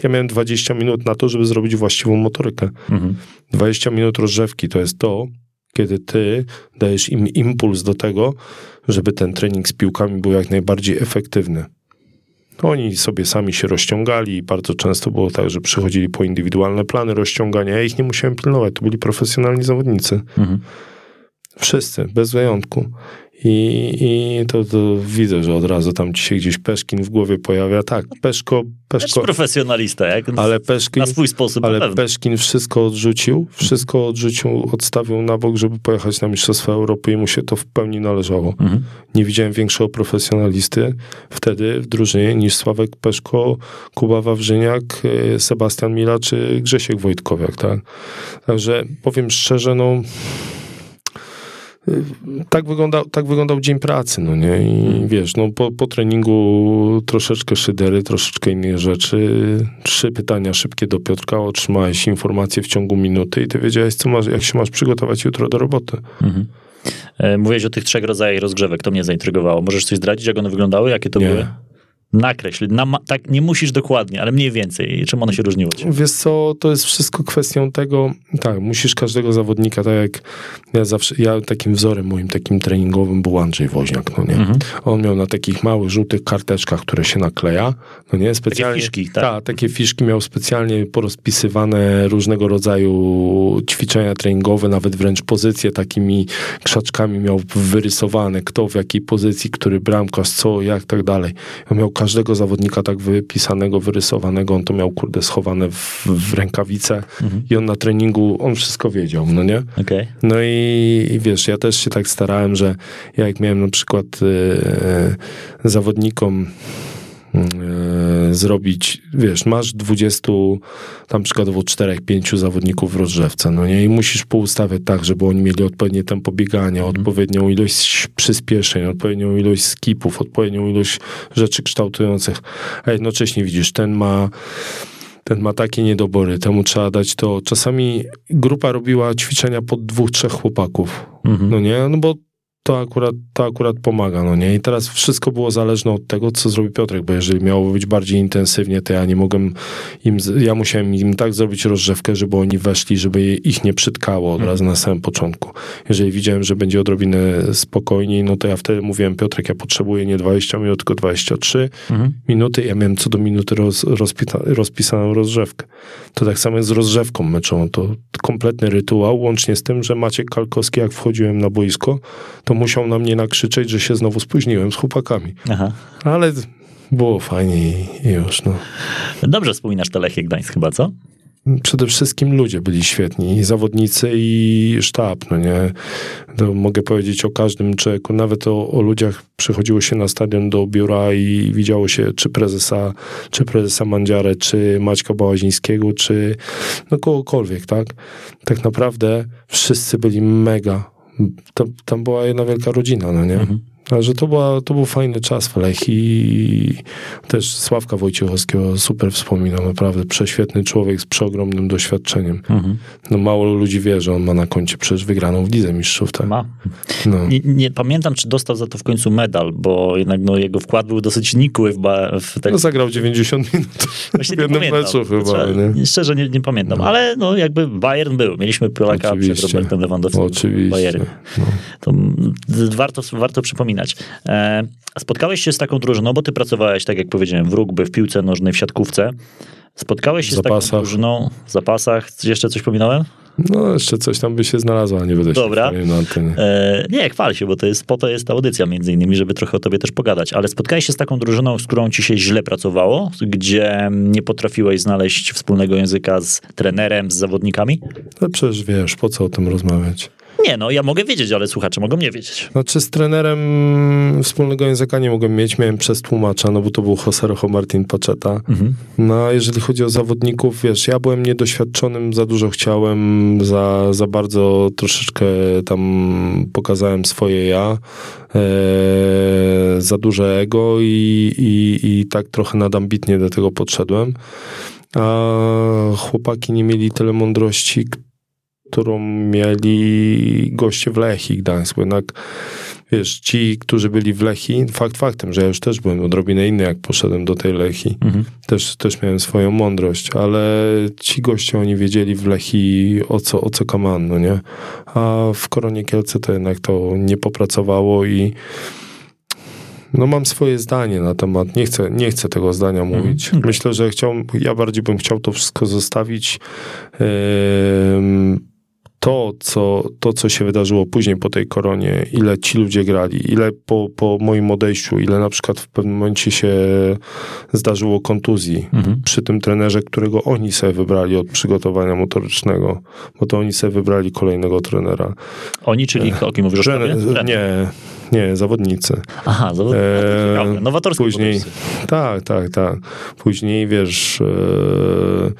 ja miałem 20 minut na to, żeby zrobić właściwą motorykę. Mhm. 20 minut rozrzewki to jest to, kiedy ty dajesz im impuls do tego, żeby ten trening z piłkami był jak najbardziej efektywny. Oni sobie sami się rozciągali i bardzo często było tak, że przychodzili po indywidualne plany rozciągania. Ja ich nie musiałem pilnować, to byli profesjonalni zawodnicy. Mhm. Wszyscy, bez wyjątku. I, i to, to, widzę, że od razu tam ci się gdzieś Peszkin w głowie pojawia. Tak, Peszko... Peszko profesjonalista, jak? Ale Peszkin, na swój sposób. Ale Peszkin wszystko odrzucił, wszystko odrzucił, odstawił na bok, żeby pojechać na Mistrzostwa Europy i mu się to w pełni należało. Mhm. Nie widziałem większego profesjonalisty wtedy w drużynie niż Sławek Peszko, Kuba Wawrzyniak, e, Sebastian Mila czy Grzesiek Wojtkowiak, tak? Także powiem szczerze, no tak wyglądał, tak wyglądał dzień pracy, no nie? I wiesz, no po, po treningu troszeczkę szydery, troszeczkę innych rzeczy. Trzy pytania szybkie do Piotrka, otrzymałeś informację w ciągu minuty i ty wiedziałeś, co masz, jak się masz przygotować jutro do roboty. Mhm. E, mówiłeś o tych trzech rodzajach rozgrzewek, to mnie zaintrygowało. Możesz coś zdradzić, jak one wyglądały, jakie to nie. były? Nakreśl. Na, tak, nie musisz dokładnie, ale mniej więcej. Czym one się różniły? Wiesz co, to jest wszystko kwestią tego, tak, musisz każdego zawodnika, tak jak ja zawsze, ja takim wzorem moim takim treningowym był Andrzej Woźniak, no nie? Mhm. On miał na takich małych, żółtych karteczkach, które się nakleja, no nie? Specjalnie, takie fiszki, tak? Ta, takie fiszki miał specjalnie porozpisywane różnego rodzaju ćwiczenia treningowe, nawet wręcz pozycje takimi krzaczkami miał wyrysowane, kto w jakiej pozycji, który bramkarz, co, jak, tak dalej. Miał każdego zawodnika tak wypisanego, wyrysowanego, on to miał, kurde, schowane w, w rękawice mhm. i on na treningu, on wszystko wiedział, no nie? Okay. No i, i, wiesz, ja też się tak starałem, że ja jak miałem na przykład e, zawodnikom E, zrobić, wiesz, masz 20, tam przykładowo 4-5 zawodników w rozrzewce, no nie? I musisz poustawiać tak, żeby oni mieli odpowiednie tempo biegania, mm. odpowiednią ilość przyspieszeń, odpowiednią ilość skipów, odpowiednią ilość rzeczy kształtujących. A jednocześnie widzisz, ten ma ten ma takie niedobory, temu trzeba dać to. Czasami grupa robiła ćwiczenia pod dwóch, trzech chłopaków. Mhm. No nie? No bo to akurat, to akurat pomaga, no nie? I teraz wszystko było zależne od tego, co zrobi Piotrek, bo jeżeli miało być bardziej intensywnie, to ja nie mogłem im, ja musiałem im tak zrobić rozrzewkę, żeby oni weszli, żeby ich nie przytkało od razu na samym początku. Jeżeli widziałem, że będzie odrobinę spokojniej, no to ja wtedy mówiłem, Piotrek, ja potrzebuję nie 20 minut, tylko 23 mhm. minuty. Ja miałem co do minuty roz, rozpita, rozpisaną rozrzewkę. To tak samo jest z rozrzewką meczową. To kompletny rytuał, łącznie z tym, że Maciek Kalkowski, jak wchodziłem na boisko, to musiał na mnie nakrzyczeć, że się znowu spóźniłem z chłopakami. Aha. Ale było fajnie i już, no. Dobrze wspominasz te Lechie Gdańsk chyba, co? Przede wszystkim ludzie byli świetni, i zawodnicy, i sztab, no nie? To mogę powiedzieć o każdym człowieku, nawet o, o ludziach przychodziło się na stadion do biura i widziało się czy prezesa, czy prezesa Mandziarę, czy Maćka Bałazińskiego, czy no kogokolwiek, tak? Tak naprawdę wszyscy byli mega to, tam była jedna wielka rodzina, no nie? Mhm. Że to, była, to był fajny czas w Lech i też Sławka Wojciechowskiego super wspominam, naprawdę prześwietny człowiek z przeogromnym doświadczeniem. Mhm. No mało ludzi wie, że on ma na koncie przecież wygraną w Lidze Mistrzów, tak? Ma. No. Nie, nie, pamiętam, czy dostał za to w końcu medal, bo jednak no, jego wkład był dosyć nikły w, w tak... No zagrał 90 minut Właśnie w jednym meczu chyba. Trzeba, nie? Szczerze nie, nie pamiętam, no. ale no jakby Bayern był. Mieliśmy Polaka Oczywiście. przed Robertem Lewandowskim. Oczywiście. Bayern. No. To warto, warto przypominać. E, spotkałeś się z taką drużyną, bo ty pracowałeś, tak jak powiedziałem, w rugby, w piłce nożnej, w siatkówce. Spotkałeś się z taką drużyną w zapasach. Jeszcze coś pominąłem? No, jeszcze coś tam by się znalazło, a nie będę Dobra. się na antenie. E, nie, chwal się, bo to jest, po to jest ta audycja między innymi, żeby trochę o tobie też pogadać. Ale spotkałeś się z taką drużyną, z którą ci się źle pracowało, gdzie nie potrafiłeś znaleźć wspólnego języka z trenerem, z zawodnikami? No przecież wiesz, po co o tym rozmawiać? Nie, no ja mogę wiedzieć, ale słuchacze mogą nie wiedzieć. Znaczy z trenerem wspólnego języka nie mogłem mieć, miałem przez tłumacza, no bo to był Jose Rojo Martin Pacheta. Mhm. No a jeżeli chodzi o zawodników, wiesz, ja byłem niedoświadczonym, za dużo chciałem, za, za bardzo troszeczkę tam pokazałem swoje ja, e, za duże ego i, i, i tak trochę nadambitnie do tego podszedłem. a chłopaki nie mieli tyle mądrości, którą mieli goście w Lechii Gdańsk, bo jednak wiesz, ci, którzy byli w Lechii, fakt faktem, że ja już też byłem odrobinę inny, jak poszedłem do tej Lechii. Mhm. Też, też miałem swoją mądrość, ale ci goście, oni wiedzieli w Lechii o co, o co kaman, no nie? A w Koronie Kielce to jednak to nie popracowało i no mam swoje zdanie na temat, nie chcę, nie chcę tego zdania mówić. Mhm. Myślę, że chciał, ja bardziej bym chciał to wszystko zostawić em, to, co, to, co się wydarzyło później po tej koronie, ile ci ludzie grali, ile po, po moim odejściu, ile na przykład w pewnym momencie się zdarzyło kontuzji Mhm. przy tym trenerze, którego oni sobie wybrali od przygotowania motorycznego, bo to oni sobie wybrali kolejnego trenera. Oni, czyli o kim mówisz? Trener, nie, nie, zawodnicy. Aha, zawod... Eee, ciekawe. Nowatorskie później-. Tak, tak, tak. Później wiesz, e, e,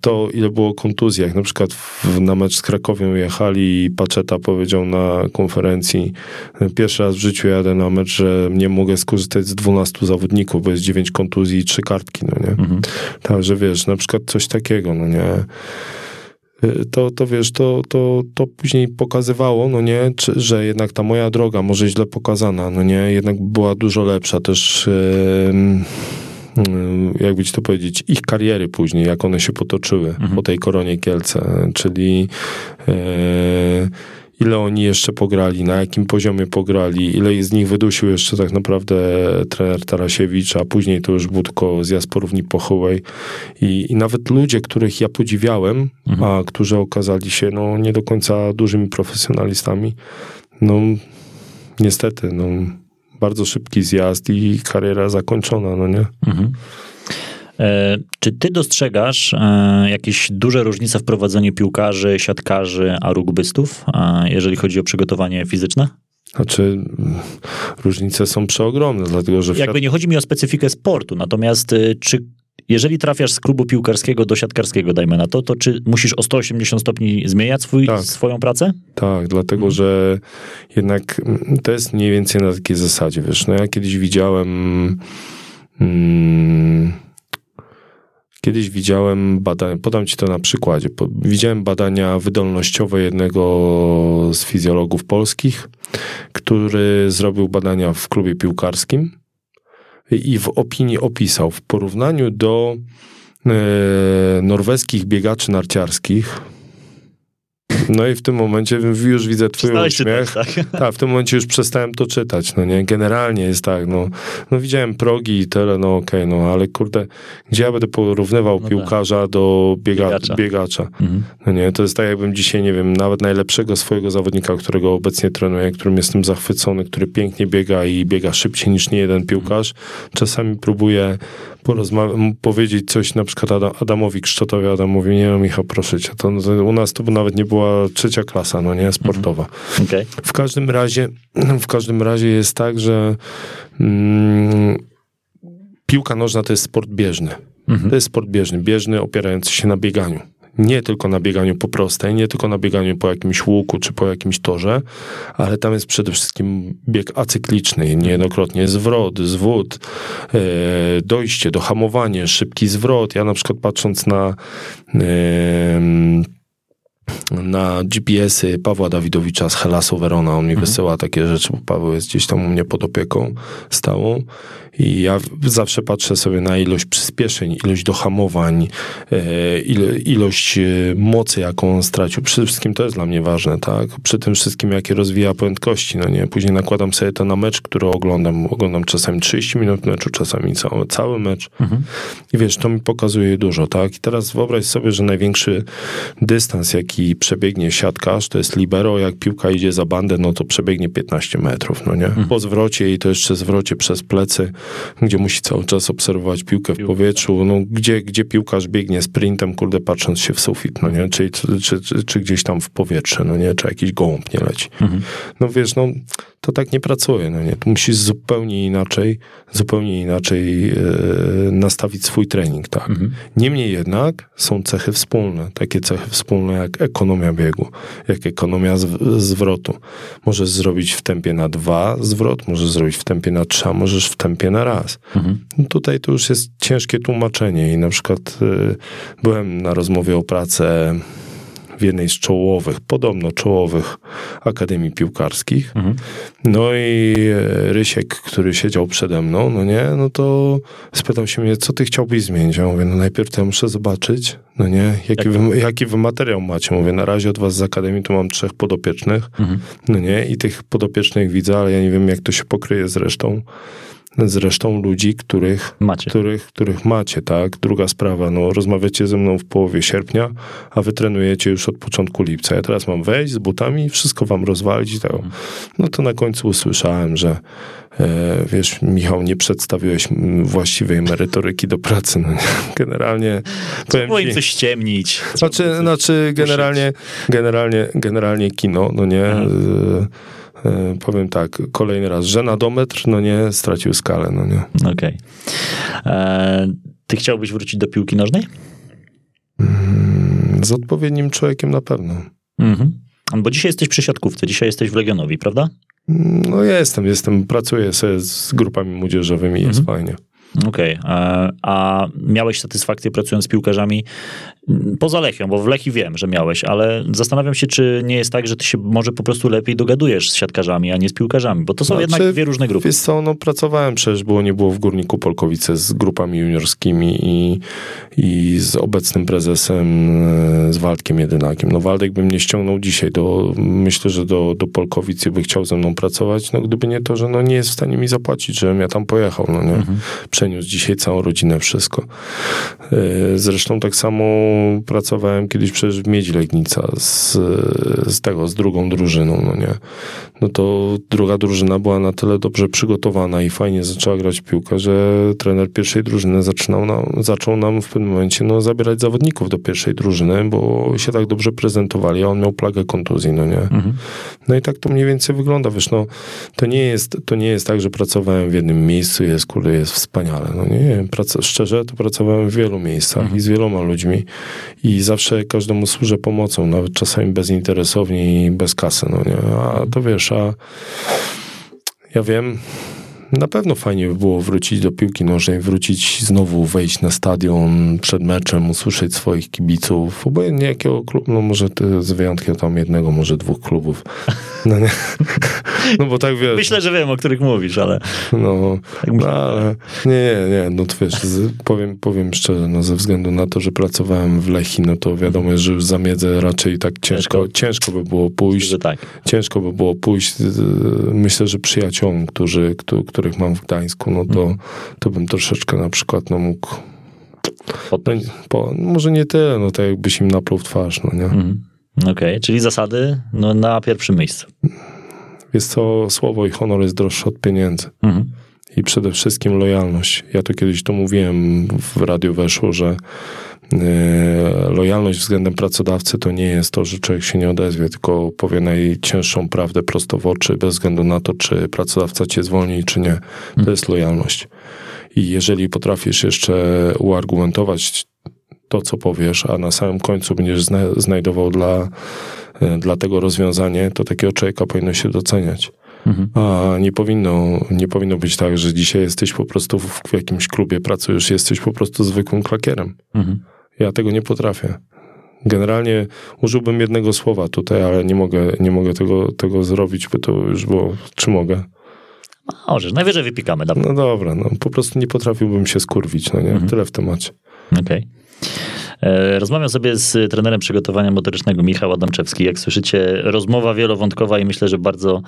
to ile było kontuzji, jak na przykład w, na mecz z Krakowią jechali i Paczeta powiedział na konferencji, e, pierwszy raz w życiu jadę na mecz, że nie mogę skorzystać z 12 zawodników, bo jest 9 kontuzji i 3 kartki, no nie? Mhm. Także wiesz, na przykład coś takiego, no nie. Y, To, to wiesz, to, to, to później pokazywało, no nie, czy, że jednak ta moja droga może źle pokazana, no nie, jednak była dużo lepsza też, em, jakby ci to powiedzieć, ich kariery później, jak one się potoczyły po tej koronie Kielce, czyli e, ile oni jeszcze pograli, na jakim poziomie pograli, ile z nich wydusił jeszcze tak naprawdę trener Tarasiewicz, a później to już był tylko z Jasporówni Pochyłej i, i nawet ludzie, których ja podziwiałem, a którzy okazali się no, nie do końca dużymi profesjonalistami, no niestety, no bardzo szybki zjazd i kariera zakończona, no nie? Mhm. E, Czy ty dostrzegasz e, jakieś duże różnice w prowadzeniu piłkarzy, siatkarzy, a rugbystów, e, jeżeli chodzi o przygotowanie fizyczne? Znaczy, różnice są przeogromne, dlatego że Jakby nie chodzi mi o specyfikę sportu, natomiast czy jeżeli trafiasz z klubu piłkarskiego do siatkarskiego, dajmy na to, to czy musisz o 180 stopni zmieniać swój, Tak. swoją pracę? Tak, dlatego że jednak mm, to jest mniej więcej na takiej zasadzie, wiesz, no ja kiedyś widziałem mm, kiedyś widziałem badania, podam ci to na przykładzie, widziałem badania wydolnościowe jednego z fizjologów polskich, który zrobił badania w klubie piłkarskim i w opinii opisał. W porównaniu do e, norweskich biegaczy narciarskich, no i w tym momencie już widzę twój Przestałeś uśmiech. czytać, tak? Tak, w tym momencie już przestałem to czytać, no nie? Generalnie jest tak, no, no widziałem progi i tyle, no okej, no ale kurde, gdzie ja będę porównywał No tak. piłkarza do biega, Biegacza. biegacza. Mhm. No nie, to jest tak jakbym dzisiaj, nie wiem, nawet najlepszego swojego zawodnika, którego obecnie trenuję, którym jestem zachwycony, który pięknie biega i biega szybciej niż nie jeden piłkarz, czasami próbuję porozma- powiedzieć coś na przykład Adam, Adamowi Kszczotowi, Adam mówi, nie no Michał, proszę cię, to, u nas to nawet nie była trzecia klasa, no nie, sportowa. Okej. W każdym razie, w każdym razie jest tak, że mm, piłka nożna to jest sport bieżny. Mhm. To jest sport bieżny, bieżny opierający się na bieganiu. Nie tylko na bieganiu po prostej, nie tylko na bieganiu po jakimś łuku czy po jakimś torze, ale tam jest przede wszystkim bieg acykliczny, niejednokrotnie zwrot, zwód, e, dojście, dohamowanie, szybki zwrot. Ja na przykład patrząc na na GPS-y Pawła Dawidowicza z Helasu Verona. On mi wysyła takie rzeczy, bo Paweł jest gdzieś tam u mnie pod opieką stałą i ja zawsze patrzę sobie na ilość przyspieszeń, ilość dohamowań, e, ilość e, mocy, jaką on stracił. Przede wszystkim to jest dla mnie ważne, tak? Przy tym wszystkim, jakie rozwija prędkości, no nie? Później nakładam sobie to na mecz, który oglądam. Oglądam czasami 30 minut meczu, czasami cały, cały mecz. I wiesz, to mi pokazuje dużo, tak? I teraz wyobraź sobie, że największy dystans, jaki przebiegnie siatkarz, to jest libero. Jak piłka idzie za bandę, no to przebiegnie 15 metrów, no nie? Po zwrocie i to jeszcze zwrocie przez plecy, gdzie musi cały czas obserwować piłkę w powietrzu, no gdzie, gdzie piłkarz biegnie sprintem, kurde, patrząc się w sufit, no nie? Czy, czy, czy, czy, czy gdzieś tam w powietrze, no nie? Czy jakiś gołąb nie leci. No wiesz, no to tak nie pracuje, no nie? Tu musisz zupełnie inaczej, zupełnie inaczej e, nastawić swój trening, tak? Niemniej jednak są cechy wspólne, takie cechy wspólne jak ekonomia biegu, jak ekonomia zw- zwrotu. Możesz zrobić w tempie na dwa zwrot, możesz zrobić w tempie na trzy, a możesz w tempie na raz. Mhm. No Tutaj to już jest ciężkie tłumaczenie i na przykład y, byłem na rozmowie o pracę w jednej z czołowych, podobno czołowych akademii piłkarskich. Mhm. No i e, Rysiek, który siedział przede mną, no nie, no to spytał się mnie, co ty chciałbyś zmienić? Ja mówię, no najpierw to ja muszę zobaczyć, no nie, jaki, Jak- wy, jaki wy materiał macie. Mówię, na razie od was z akademii tu mam trzech podopiecznych, Mhm. no nie, i tych podopiecznych widzę, ale ja nie wiem, jak to się pokryje z resztą, z resztą ludzi, których Macie. których, których macie, tak? Druga sprawa, no rozmawiacie ze mną w połowie sierpnia, a wy trenujecie już od początku lipca. Ja teraz mam wejść z butami i wszystko wam rozwalić tak. No to na końcu usłyszałem, że e, wiesz, Michał, nie przedstawiłeś właściwej merytoryki do pracy. No, nie? generalnie Było im coś ściemnić. znaczy, znaczy generalnie, generalnie, generalnie kino, no nie. Mhm. E, powiem tak, kolejny raz, że nadometr, no nie, stracił skalę, no nie. Okej. E, Ty chciałbyś wrócić do piłki nożnej? Mm, Z odpowiednim człowiekiem na pewno. Mhm. Bo dzisiaj jesteś przy siatkówce, dzisiaj jesteś w Legionowi, prawda? No ja jestem, jestem, pracuję sobie z grupami młodzieżowymi, jest Mhm. fajnie. Okej. E, A miałeś satysfakcję pracując z piłkarzami poza Lechią, bo w Lechii wiem, że miałeś, ale zastanawiam się, czy nie jest tak, że ty się może po prostu lepiej dogadujesz z siatkarzami, a nie z piłkarzami, bo to są Znaczy, jednak dwie różne grupy. Wiesz co, no pracowałem przecież, było nie było w Górniku Polkowice z grupami juniorskimi i, i z obecnym prezesem, e, z Waldkiem Jedynakiem. No Waldek by mnie ściągnął dzisiaj do, myślę, że do, do Polkowic i by chciał ze mną pracować, no gdyby nie to, że no nie jest w stanie mi zapłacić, żebym ja tam pojechał, no nie. Mhm. Przeniósł dzisiaj całą rodzinę, wszystko. E, Zresztą tak samo pracowałem kiedyś przecież w Miedzi Legnica z, z tego, z drugą drużyną, no nie. No to druga drużyna była na tyle dobrze przygotowana i fajnie zaczęła grać piłkę, że trener pierwszej drużyny zaczynał nam, zaczął nam w pewnym momencie no, zabierać zawodników do pierwszej drużyny, bo się tak dobrze prezentowali, a on miał plagę kontuzji, no nie. Mhm. No i tak to mniej więcej wygląda, wiesz, no to nie jest, to nie jest tak, że pracowałem w jednym miejscu jest, kurde, jest wspaniale, no nie, nie prac, szczerze to pracowałem w wielu miejscach i z wieloma ludźmi i zawsze każdemu służę pomocą, nawet czasami bezinteresownie i bez kasy, no nie, a to wiesz, a ja wiem, na pewno fajnie by było wrócić do piłki nożnej, wrócić znowu, wejść na stadion przed meczem, usłyszeć swoich kibiców, obojętnie jakiego klubu, no może ty, z wyjątkiem tam jednego, może dwóch klubów. No, nie. no bo tak wiesz, Myślę, że wiem, o których mówisz, ale no, tak no myślę. ale nie, nie, nie, no to wiesz, z, powiem, powiem szczerze, no ze względu na to, że pracowałem w Lechi, no to wiadomo że już za miedzę raczej tak ciężko, ciężko by było pójść, że tak. ciężko by było pójść. Myślę, że przyjaciołom, którzy, któ- których mam w Gdańsku, no to, to bym troszeczkę na przykład no mógł, no, po, może nie tyle, no tak jakbyś im napluł w twarz, no nie. Mhm. Okej, czyli zasady no, na pierwszym miejscu. Jest to słowo i honor jest droższe od pieniędzy. Mhm. I przede wszystkim lojalność. Ja to kiedyś to mówiłem, w radiu weszło, że lojalność względem pracodawcy to nie jest to, że człowiek się nie odezwie, tylko powie najcięższą prawdę prosto w oczy, bez względu na to, czy pracodawca cię zwolni, czy nie. To jest lojalność. I jeżeli potrafisz jeszcze uargumentować to, co powiesz, a na samym końcu będziesz zna znajdował dla, e, dla tego rozwiązanie, to takiego człowieka powinno się doceniać. Mhm. A nie powinno, nie powinno być tak, że dzisiaj jesteś po prostu w, w jakimś klubie, pracujesz, jesteś po prostu zwykłym klakierem. Mhm. Ja tego nie potrafię. Generalnie użyłbym jednego słowa tutaj, ale nie mogę, nie mogę tego, tego zrobić, bo to już było, czy mogę? Możesz, najwyżej wypikamy. Dobra. No dobra, no po prostu nie potrafiłbym się skurwić, no nie? Tyle w temacie. Okej. E, Rozmawiam sobie z trenerem przygotowania motorycznego Michał Adamczewski. Jak słyszycie, rozmowa wielowątkowa i myślę, że bardzo,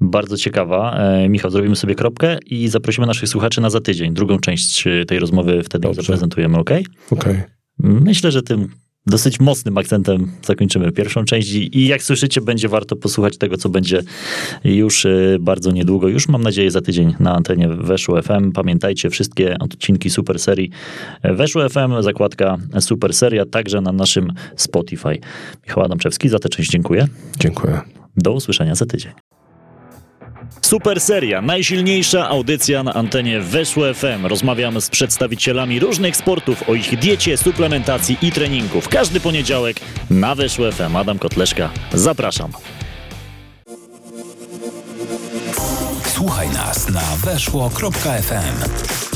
bardzo ciekawa. E, Michał, zrobimy sobie kropkę i zaprosimy naszych słuchaczy na za tydzień. Drugą część tej rozmowy wtedy Dobrze. zaprezentujemy, ok? Okej. Myślę, że tym dosyć mocnym akcentem zakończymy pierwszą część i, jak słyszycie, będzie warto posłuchać tego, co będzie już e, bardzo niedługo. Już mam nadzieję za tydzień na antenie Weszło FM. Pamiętajcie, wszystkie odcinki Super Serii e, Weszło FM, zakładka Super Seria, także na naszym Spotify. Michał Adamczewski, za tę część dziękuję. Dziękuję. Do usłyszenia za tydzień. Super seria, najsilniejsza audycja na antenie Weszło FM. Rozmawiamy z przedstawicielami różnych sportów o ich diecie, suplementacji i treningu. W każdy poniedziałek na Weszło FM. Adam Kotleszka, zapraszam. Słuchaj nas na weszło.fm.